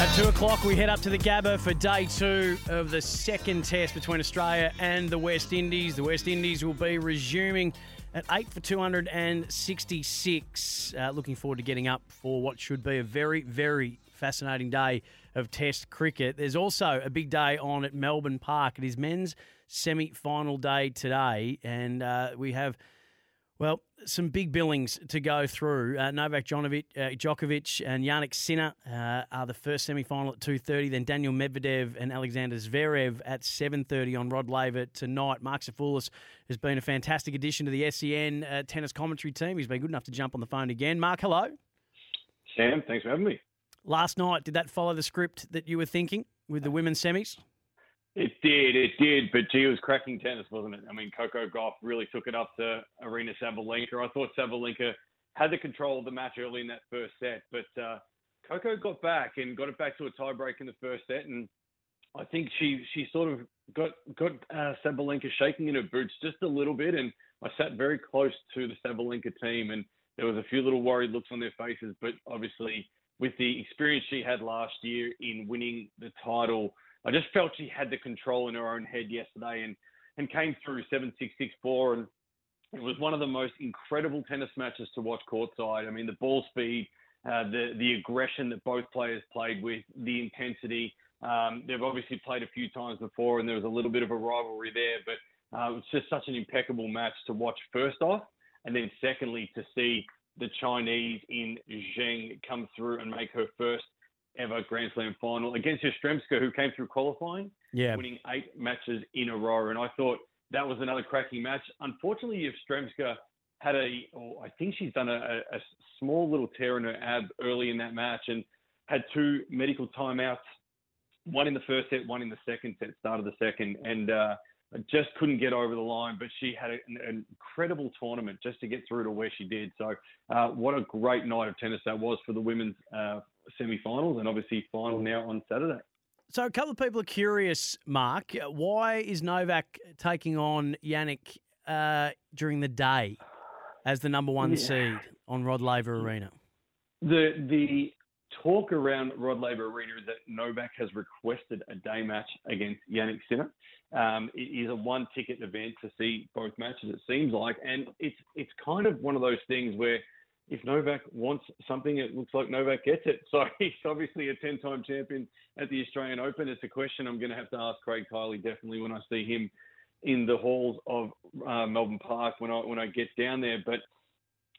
At two o'clock, we head up to the Gabba for day two of the second test between Australia and the West Indies. The West Indies will be resuming at eight for 266. Uh, looking forward to getting up for what should be a very, very fascinating day of Test cricket. There's also a big day on at Melbourne Park. It is men's semi final day today, and uh, we have. Well, some big billings to go through. Uh, Novak Djokovic, uh, Djokovic and Jannik Sinner uh, are the first semi-final at 2.30. Then Daniil Medvedev and Alexander Zverev at 7.30 on Rod Laver tonight. Marc Sophoulis has been a fantastic addition to the SEN uh, tennis commentary team. He's been good enough to jump on the phone again. Marc, hello. Sam, thanks for having me. Last night, did that follow the script that you were thinking with the women's semis? It did, it did, but gee, it was cracking tennis, wasn't it? I mean, Coco Gauff really took it up to Aryna Sabalenka. I thought Sabalenka had the control of the match early in that first set, but uh, Coco got back and got it back to a tiebreak in the first set, and I think she she sort of got got uh, Sabalenka shaking in her boots just a little bit, and I sat very close to the Sabalenka team, and there was a few little worried looks on their faces, but obviously with the experience she had last year in winning the title I just felt she had the control in her own head yesterday and, and came through 7 6 6 4. And it was one of the most incredible tennis matches to watch courtside. I mean, the ball speed, uh, the, the aggression that both players played with, the intensity. Um, they've obviously played a few times before and there was a little bit of a rivalry there, but uh, it was just such an impeccable match to watch first off. And then secondly, to see the Chinese in Zheng come through and make her first ever Grand Slam final against Yastremska, who came through qualifying, yeah. winning eight matches in a row. And I thought that was another cracking match. Unfortunately, Yastremska had a, or I think she's done a, a small little tear in her ab early in that match and had two medical timeouts, one in the first set, one in the second set, start of the second. And, uh, just couldn't get over the line, but she had an, an incredible tournament just to get through to where she did. So, uh, what a great night of tennis that was for the women's uh, semi-finals, and obviously final now on Saturday. So, a couple of people are curious, Marc. Why is Novak taking on Jannik uh, during the day as the number one yeah. seed on Rod Laver Arena? The the talk around Rod Laver Arena is that Novak has requested a day match against Jannik Sinner. Um, it is a one ticket event to see both matches, it seems like. And it's it's kind of one of those things where if Novak wants something, it looks like Novak gets it. So he's obviously a 10 time champion at the Australian Open. It's a question I'm going to have to ask Craig Tiley definitely when I see him in the halls of uh, Melbourne Park when I when I get down there. But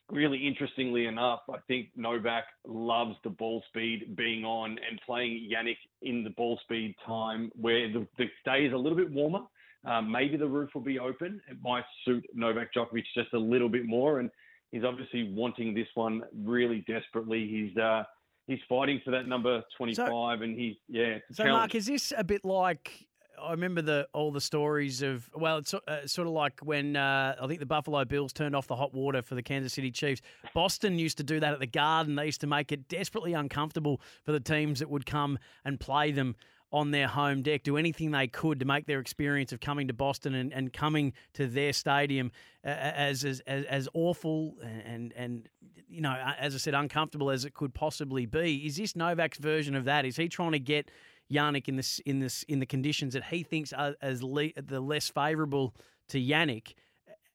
really interestingly enough, I think Novak loves the ball speed being on and playing Jannik in the ball speed time where the, the day is a little bit warmer. Um, maybe the roof will be open. It might suit Novak Djokovic just a little bit more. And he's obviously wanting this one really desperately. He's uh, he's fighting for that number 25 so, and he's, yeah. so, challenge. Marc, is this a bit like I remember the all the stories of well, it's uh, sort of like when uh, I think the Buffalo Bills turned off the hot water for the Kansas City Chiefs. Boston used to do that at the Garden. They used to make it desperately uncomfortable for the teams that would come and play them on their home deck, do anything they could to make their experience of coming to Boston and, and coming to their stadium uh, as, as as awful and and you know as I said uncomfortable as it could possibly be. Is this Novak's version of that? Is he trying to get Jannik in this in this in the conditions that he thinks are as le- the less favourable to Jannik,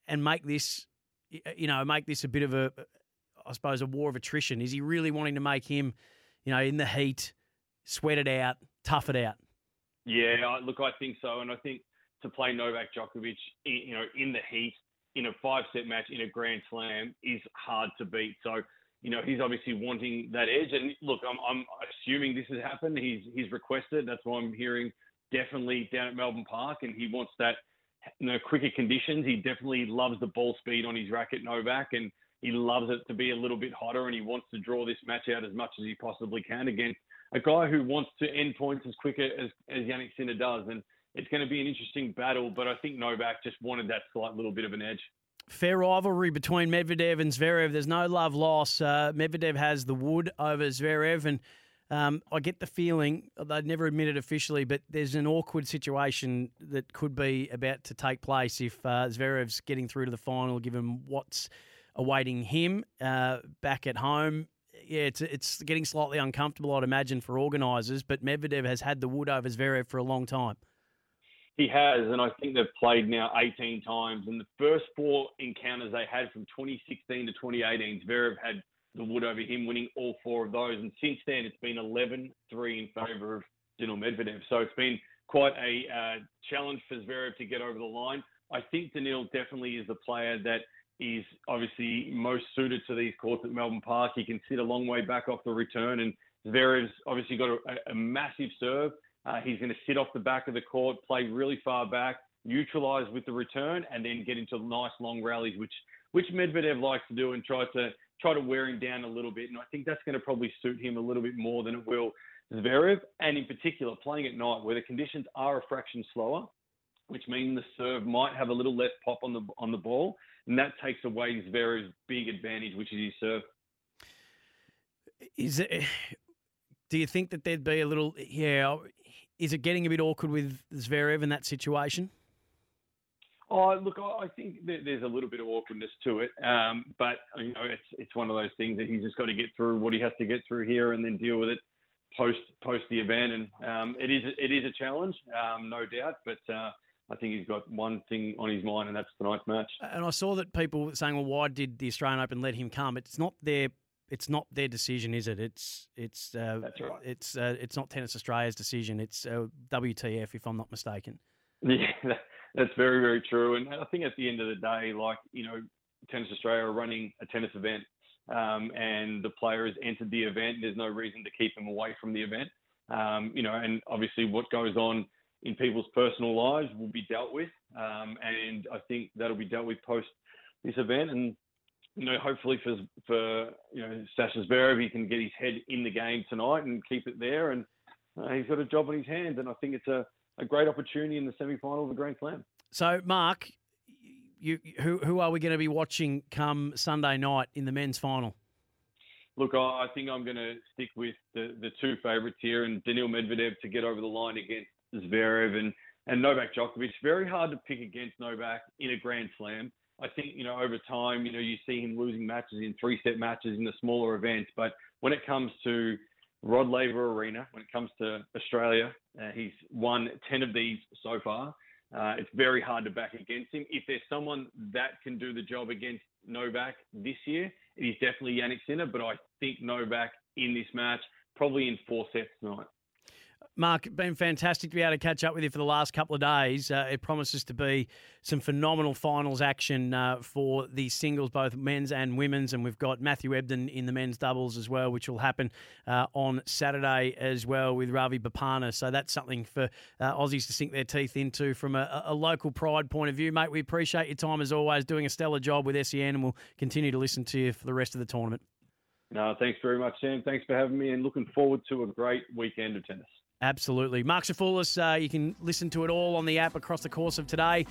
and make this, you know, make this a bit of a, I suppose, a war of attrition. Is he really wanting to make him, you know, in the heat, sweat it out, tough it out. Yeah, look, I think so, and I think to play Novak Djokovic, you know, in the heat in a five-set match in a Grand Slam is hard to beat. So, you know, he's obviously wanting that edge. And look, I'm, I'm assuming this has happened. He's he's requested. That's why I'm hearing definitely down at Melbourne Park, and he wants that you know quicker conditions. He definitely loves the ball speed on his racket, Novak, and he loves it to be a little bit hotter, and he wants to draw this match out as much as he possibly can against a guy who wants to end points as quicker as as Jannik Sinner does. And it's going to be an interesting battle, but I think Novak just wanted that slight little bit of an edge. Fair rivalry between Medvedev and Zverev. There's no love lost. Uh, Medvedev has the wood over Zverev, and um, I get the feeling they'd never admit it officially, but there's an awkward situation that could be about to take place if uh, Zverev's getting through to the final, given what's awaiting him uh, back at home. Yeah, it's it's getting slightly uncomfortable, I'd imagine, for organisers. But Medvedev has had the wood over Zverev for a long time. He has, and I think they've played now 18 times. And the first four encounters they had from 2016 to 2018, Zverev had the wood over him, winning all four of those. And since then, it's been 11 3 in favour of Daniil Medvedev. So it's been quite a uh, challenge for Zverev to get over the line. I think Daniil definitely is the player that is obviously most suited to these courts at Melbourne Park. He can sit a long way back off the return, and Zverev's obviously got a, a massive serve. Uh, he's going to sit off the back of the court, play really far back, neutralise with the return, and then get into nice long rallies, which which Medvedev likes to do, and try to try to wear him down a little bit. And I think that's going to probably suit him a little bit more than it will Zverev, and in particular playing at night where the conditions are a fraction slower, which means the serve might have a little less pop on the on the ball, and that takes away Zverev's big advantage, which is his serve. Is it? Do you think that there'd be a little? Yeah, is it getting a bit awkward with Zverev in that situation? Oh, look, I think there's a little bit of awkwardness to it, um, but you know, it's it's one of those things that he's just got to get through what he has to get through here, and then deal with it post post the event. And um, it is it is a challenge, um, no doubt, but uh, I think he's got one thing on his mind, and that's tonight's match. And I saw that people were saying, "Well, why did the Australian Open let him come?" It's not their it's not their decision, is it? It's it's uh, That's right. It's uh, it's not Tennis Australia's decision. It's uh, WTF, if I'm not mistaken. Yeah, that's very very true. And I think at the end of the day, like you know, Tennis Australia are running a tennis event, um, and the player has entered the event. There's no reason to keep him away from the event. Um, you know, and obviously what goes on in people's personal lives will be dealt with, um, and I think that'll be dealt with post this event. And you know, hopefully for for you know Sasha Zverev, he can get his head in the game tonight and keep it there. And uh, he's got a job on his hands, and I think it's a, a great opportunity in the semi final of the Grand Slam. So, Marc, you who who are we going to be watching come Sunday night in the men's final? Look, I think I'm going to stick with the, the two favourites here, and Daniil Medvedev to get over the line against Zverev and, and Novak Djokovic. Very hard to pick against Novak in a Grand Slam. I think, you know, over time, you know, you see him losing matches in three set matches in the smaller events. But when it comes to Rod Laver Arena, when it comes to Australia, uh, he's won 10 of these so far. Uh, it's very hard to back against him. If there's someone that can do the job against Novak this year, it is definitely Jannik Sinner. But I think Novak in this match, probably in four sets tonight. Marc, been fantastic to be able to catch up with you for the last couple of days. Uh, it promises to be some phenomenal finals action uh, for the singles, both men's and women's. And we've got Matthew Ebden in the men's doubles as well, which will happen uh, on Saturday as well with Ravi Bopanna. So that's something for uh, Aussies to sink their teeth into from a, a, local pride point of view. Mate, we appreciate your time as always, doing a stellar job with SEN, and we'll continue to listen to you for the rest of the tournament. No, thanks very much, Sam. Thanks for having me, and looking forward to a great weekend of tennis. Absolutely. Marc Sophoulis, uh, you can listen to it all on the app across the course of today.